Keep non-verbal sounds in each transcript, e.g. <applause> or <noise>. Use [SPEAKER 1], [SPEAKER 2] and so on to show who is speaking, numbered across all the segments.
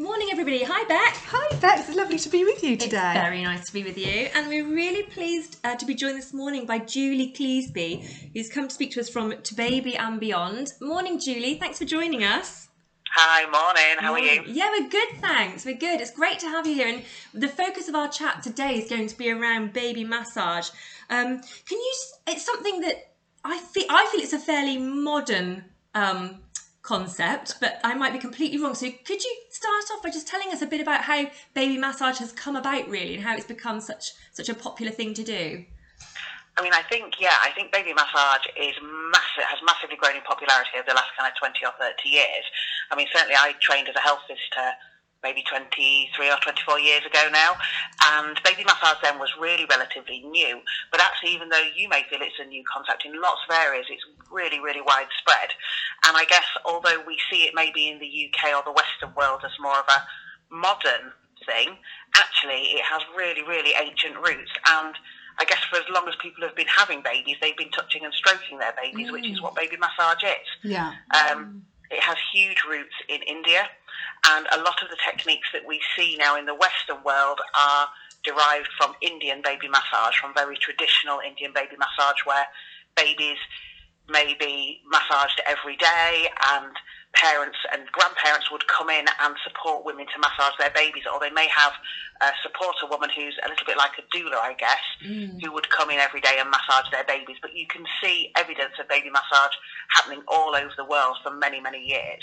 [SPEAKER 1] Morning, everybody. Hi, Beck.
[SPEAKER 2] Hi, Beck. It's lovely to be with you today.
[SPEAKER 1] It's very nice to be with you. And we're really pleased uh, to be joined this morning by Julie Cleesby, who's come to speak to us from To Baby and Beyond. Morning, Julie. Thanks for joining us.
[SPEAKER 3] Hi, morning. How are you?
[SPEAKER 1] Yeah, we're good, thanks. We're good. It's great to have you here. And the focus of our chat today is going to be around baby massage. Um, can you? It's something that I feel. I feel it's a fairly modern um, concept, but I might be completely wrong. So could you start off by just telling us a bit about how baby massage has come about, really, and how it's become such such a popular thing to do?
[SPEAKER 3] I mean, I think, yeah, I think baby massage is massive, has massively grown in popularity over the last kind of 20 or 30 years. I mean, certainly I trained as a health visitor maybe 23 or 24 years ago now. And baby massage then was really relatively new. But actually, even though you may feel it's a new concept, in lots of areas it's really, really widespread. And I guess although we see it maybe in the UK or the Western world as more of a modern thing, actually it has really, really ancient roots. And I guess for as long as people have been having babies, they've been touching and stroking their babies, mm. which is mm. what baby massage is.
[SPEAKER 2] Yeah.
[SPEAKER 3] Um, it has huge roots in India, and a lot of the techniques that we see now in the Western world are derived from Indian baby massage, from very traditional Indian baby massage, where babies may be massaged every day and parents and grandparents would come in and support women to massage their babies, or they may have support a woman who's a little bit like a doula, I guess, mm. who would come in every day and massage their babies. But you can see evidence of baby massage happening all over the world for many, many years.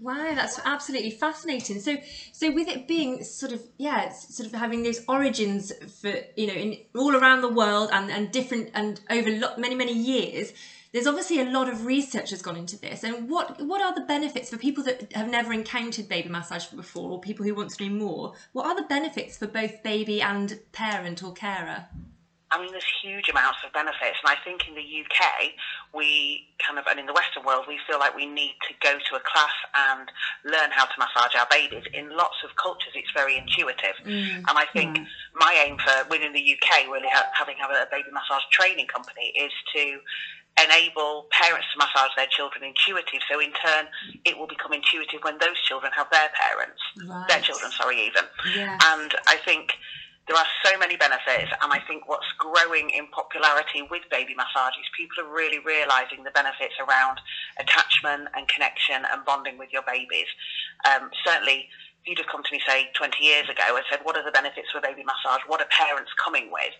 [SPEAKER 1] Wow, that's absolutely fascinating. So, so with it being sort of yeah, sort of having those origins for you know in all around the world and and different and over many many years, there's obviously a lot of research has gone into this. And what what are the benefits for people that have never encountered baby massage before, or people who want to do more? What are the benefits for both baby and parent or carer?
[SPEAKER 3] I mean, there's huge amounts of benefits, and I think in the UK, we kind of, and in the Western world, we feel like we need to go to a class and learn how to massage our babies. In lots of cultures, it's very intuitive, mm. and I think my aim for within the UK, really ha- having a baby massage training company, is to enable parents to massage their children intuitive. So in turn, it will become intuitive when those children have their parents, right. their children, sorry, even.
[SPEAKER 1] Yeah.
[SPEAKER 3] And I think there are so many benefits, and I think what's growing in popularity with baby massage is people are really realizing the benefits around attachment and connection and bonding with your babies. Um, certainly you'd have come to me, say, 20 years ago and said, What are the benefits for baby massage? What are parents coming with?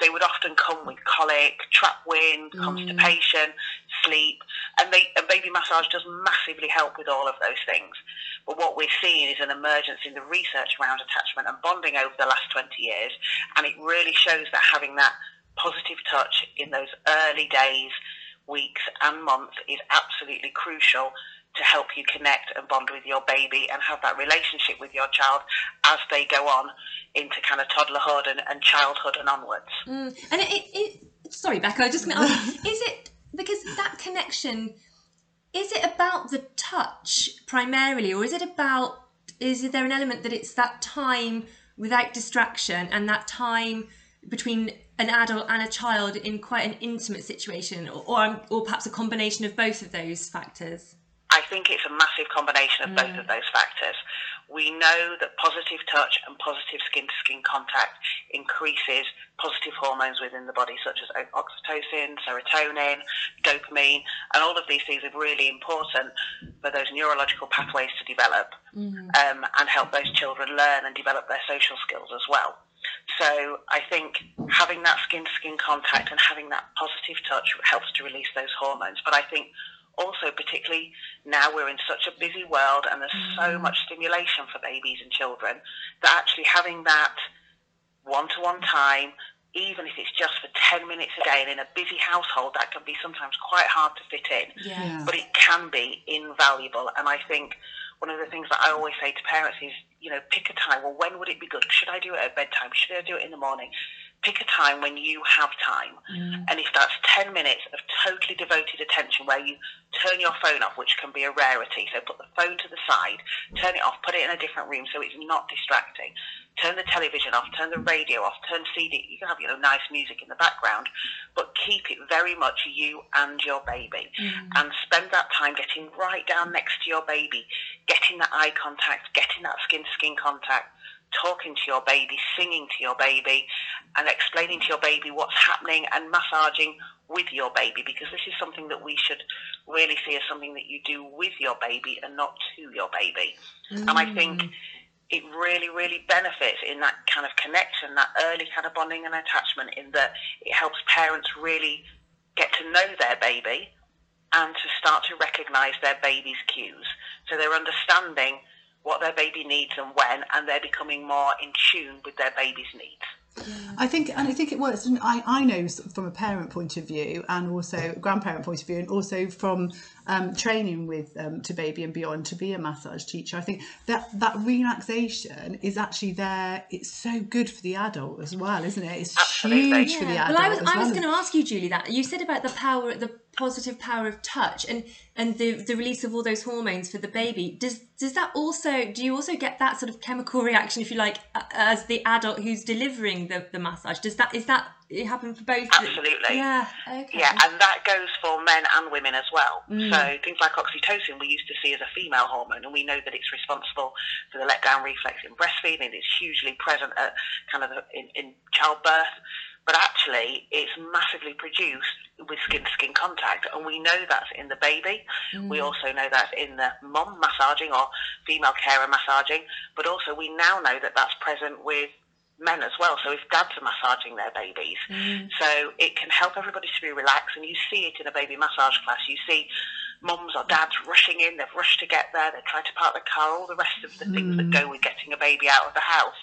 [SPEAKER 3] They would often come with colic, trap wind, mm. constipation, sleep, and, they, and baby massage does massively help with all of those things. But what we're seeing is an emergence in the research around attachment and bonding over the last 20 years, and it really shows that having that positive touch in those early days, weeks, and months is absolutely crucial to help you connect and bond with your baby and have that relationship with your child as they go on into kind of toddlerhood and, and childhood and onwards.
[SPEAKER 1] Mm. And it, it, it, sorry, Becca, I just going to ask, <laughs> is it because that connection? Is it about the touch primarily, or is it about? Is there an element that it's that time without distraction and that time between an adult and a child in quite an intimate situation, or, or, or perhaps a combination of both of those factors?
[SPEAKER 3] I think it's a massive combination of mm. both of those factors. We know that positive touch and positive skin to skin contact increases positive hormones within the body, such as oxytocin, serotonin, dopamine, and all of these things are really important for those neurological pathways to develop mm. um, and help those children learn and develop their social skills as well. So I think having that skin to skin contact and having that positive touch helps to release those hormones. But I think also particularly now we're in such a busy world and there's mm. so much stimulation for babies and children that actually having that one-to-one time even if it's just for 10 minutes a day and in a busy household that can be sometimes quite hard to fit in.
[SPEAKER 1] Yeah.
[SPEAKER 3] but it can be invaluable. And i think one of the things that i always say to parents is you know pick a time. Well when would it be good? Should i do it at bedtime? Should i do it in the morning pick a time when you have time. Mm. And if that's 10 minutes of totally devoted attention where you turn your phone off, which can be a rarity, so put the phone to the side, turn it off, put it in a different room so it's not distracting. turn the television off, turn the radio off, turn CD. You can have you know nice music in the background, but keep it very much you and your baby, mm. and spend that time getting right down next to your baby, getting that eye contact, getting that skin to skin contact, talking to your baby, singing to your baby, and explaining to your baby what's happening and massaging with your baby because this is something that we should really see as something that you do with your baby and not to your baby. Mm. And I think mm it really, really benefits in that kind of connection, that early kind of bonding and attachment, in that it helps parents really get to know their baby and to start to recognize their baby's cues. So they're understanding what their baby needs and when, and they're becoming more in tune with their baby's needs.
[SPEAKER 2] I think, and I think it works. And I, I know from a parent point of view, and also grandparent point of view, and also from um, training with um, to baby and beyond to be a massage teacher. I think that that relaxation is actually there. It's so good for the adult as well, isn't it? It's Absolutely. huge yeah. for the adult.
[SPEAKER 1] Well, I was,
[SPEAKER 2] I
[SPEAKER 1] was going to ask you, Julie, that you said about the power, of the positive power of touch, and and the the release of all those hormones for the baby. Does does that also? Do you also get that sort of chemical reaction, if you like, as the adult who's delivering the the massage? Does that is that it happen for both?
[SPEAKER 3] Absolutely.
[SPEAKER 1] Yeah. Okay.
[SPEAKER 3] Yeah, and that goes for men and women as well. Mm. So things like oxytocin, we used to see as a female hormone, and we know that it's responsible for the let down reflex in breastfeeding. It's hugely present at kind of in, in childbirth, but actually, it's massively produced with skin to skin contact, and we know that's in the baby. Mm. We also know that's in the mom massaging or female carer massaging, but also we now know that that's present with men as well. So if dads are massaging their babies, mm. so it can help everybody to be relaxed. And you see it in a baby massage class. You see mums or dads rushing in. They've rushed to get there. They're trying to park the car. All the rest of the mm. things that mm. go with getting a baby out of the house.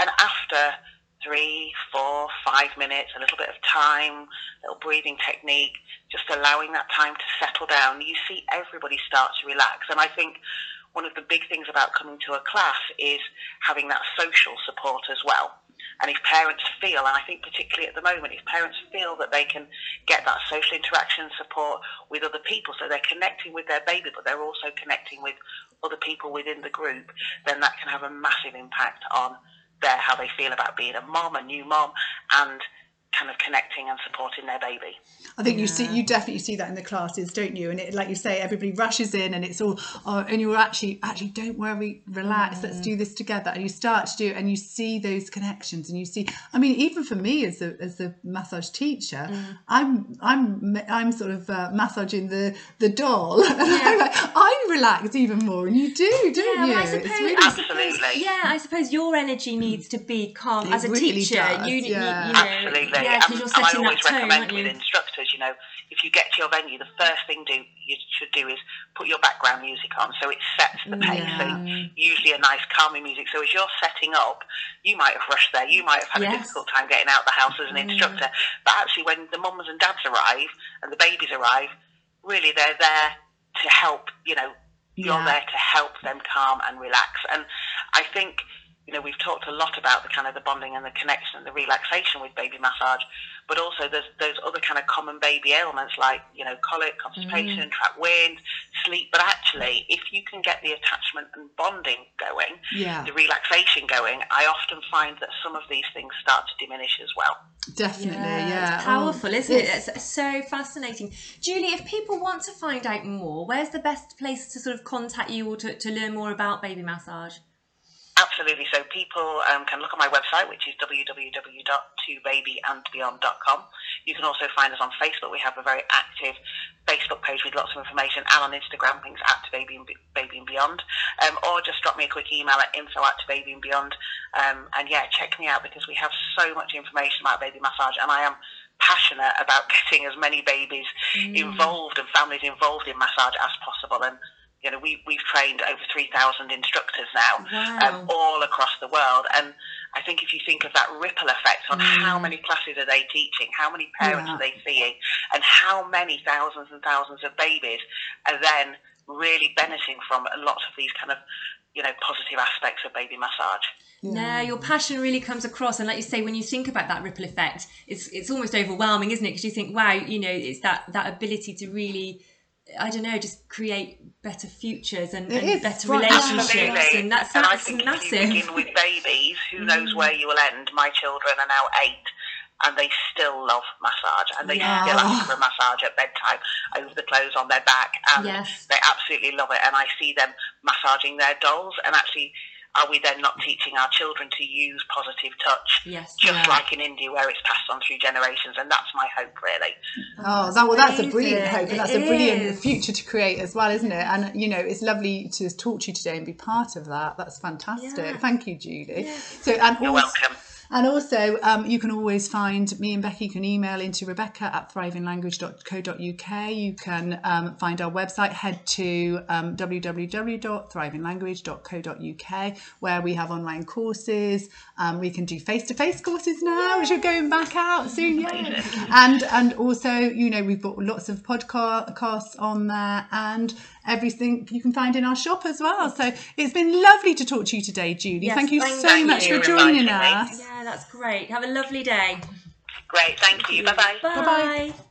[SPEAKER 3] And after three, four, five minutes, a little bit of time, a little breathing technique, just allowing that time to settle down, you see everybody start to relax. And I think one of the big things about coming to a class is having that social support as well. And if parents feel, and I think particularly at the moment, if parents feel that they can get that social interaction support with other people, so they're connecting with their baby, but they're also connecting with other people within the group, then that can have a massive impact on their how they feel about being a mom, a new mom, and kind of connecting and supporting their baby.
[SPEAKER 2] I think yeah. you see, you definitely see that in the classes, don't you? And it, like you say, everybody rushes in, and it's all, oh, and you're actually, actually, don't worry, relax, mm. let's do this together. And you start to do, and you see those connections, and you see. I mean, even for me as a as a massage teacher, mm. I'm I'm I'm sort of uh, massaging the the doll, <laughs> yeah. I relax even more, and you do, don't
[SPEAKER 1] yeah,
[SPEAKER 2] you?
[SPEAKER 1] Well, I suppose, really I suppose, yeah, I suppose your energy needs to be calm it as a really teacher.
[SPEAKER 3] Does,
[SPEAKER 1] you,
[SPEAKER 3] yeah. you, you know, Absolutely
[SPEAKER 1] yeah, because you're um, setting
[SPEAKER 3] I always
[SPEAKER 1] that tone,
[SPEAKER 3] recommend with instructors, you know, if you get to your venue, the first thing do you should do is put your background music on, so it sets the pace. Yeah. So usually a nice calming music. So as you're setting up, you might have rushed there, you might have had yes. a difficult time getting out the house as an mm. instructor, but actually when the mums and dads arrive and the babies arrive, really they're there to help. You know, you're yeah. there to help them calm and relax. And I think you know, we've talked a lot about the kind of the bonding and the connection and the relaxation with baby massage, but also there's those other kind of common baby ailments like, you know, colic, constipation, mm. trapped wind, sleep. But actually, if you can get the attachment and bonding going, yeah. the relaxation going, I often find that some of these things start to diminish as well.
[SPEAKER 2] Definitely, yeah. yeah.
[SPEAKER 1] It's powerful, oh, isn't it? It's so fascinating. Julie, if people want to find out more, where's the best place to sort of contact you or to, to learn more about baby massage?
[SPEAKER 3] Absolutely. So people um, can look at my website, which is www.tobabyandbeyond.com. You can also find us on Facebook. We have a very active Facebook page with lots of information, and on Instagram, things at Baby and, Baby and Beyond. Um, or just drop me a quick email at info at Baby and Beyond. Um, and yeah, check me out because we have so much information about baby massage, and I am passionate about <laughs> getting as many babies mm. involved and families involved in massage as possible. And you know, we, we've trained over 3,000 instructors now,
[SPEAKER 1] wow.
[SPEAKER 3] um, all across the world. And I think if you think of that ripple effect on mm. how many classes are they teaching, how many parents yeah. are they seeing, and how many thousands and thousands of babies are then really benefiting from a lot of these kind of, you know, positive aspects of baby massage.
[SPEAKER 1] Yeah. your passion really comes across, and like you say, when you think about that ripple effect, it's it's almost overwhelming, isn't it? Because you think, wow, you know, it's that that ability to really I don't know, just create better futures and, and
[SPEAKER 2] is,
[SPEAKER 1] better
[SPEAKER 2] right,
[SPEAKER 1] relationships,
[SPEAKER 3] Absolutely.
[SPEAKER 1] and that's
[SPEAKER 3] and I
[SPEAKER 1] that's
[SPEAKER 3] think if you begin with babies, who knows mm. where you will end? My children are now eight, and they still love massage, and they
[SPEAKER 1] Yeah.
[SPEAKER 3] still ask for a massage at bedtime over the clothes on their back, and
[SPEAKER 1] Yes.
[SPEAKER 3] they absolutely love it. And I see them massaging their dolls, and actually, are we then not teaching our children to use positive touch?
[SPEAKER 1] Yes.
[SPEAKER 3] Just
[SPEAKER 2] Yeah.
[SPEAKER 3] like in India, where it's passed on through generations, and that's my hope, really.
[SPEAKER 2] Oh, that, well, that's a brilliant hope, and
[SPEAKER 1] It
[SPEAKER 2] that's a brilliant
[SPEAKER 1] is.
[SPEAKER 2] future to create as well, isn't it? And you know, it's lovely to talk to you today and be part of that. That's fantastic.
[SPEAKER 1] Yeah.
[SPEAKER 2] Thank you, Julie. So, and
[SPEAKER 3] You're
[SPEAKER 2] also,
[SPEAKER 3] welcome.
[SPEAKER 2] And also, um, you can always find me and Becky. You can email into Rebecca at thrivinglanguage.co.uk. You can um, find our website. Head to um, www.thrivinglanguage.co.uk, where we have online courses. Um, we can do face-to-face courses now, which are going back out soon. <laughs> Yay! and and also, you know, we've got lots of podcasts on there and everything you can find in our shop as well. So it's been lovely to talk to you today, Julie.
[SPEAKER 1] Yes,
[SPEAKER 2] thank you
[SPEAKER 1] thank
[SPEAKER 2] so
[SPEAKER 1] you.
[SPEAKER 2] much for
[SPEAKER 3] Thank you for
[SPEAKER 2] joining us.
[SPEAKER 1] Yeah, that's great. Have a lovely day.
[SPEAKER 3] Great, thank you. Bye bye.
[SPEAKER 1] Bye.
[SPEAKER 2] Bye-bye.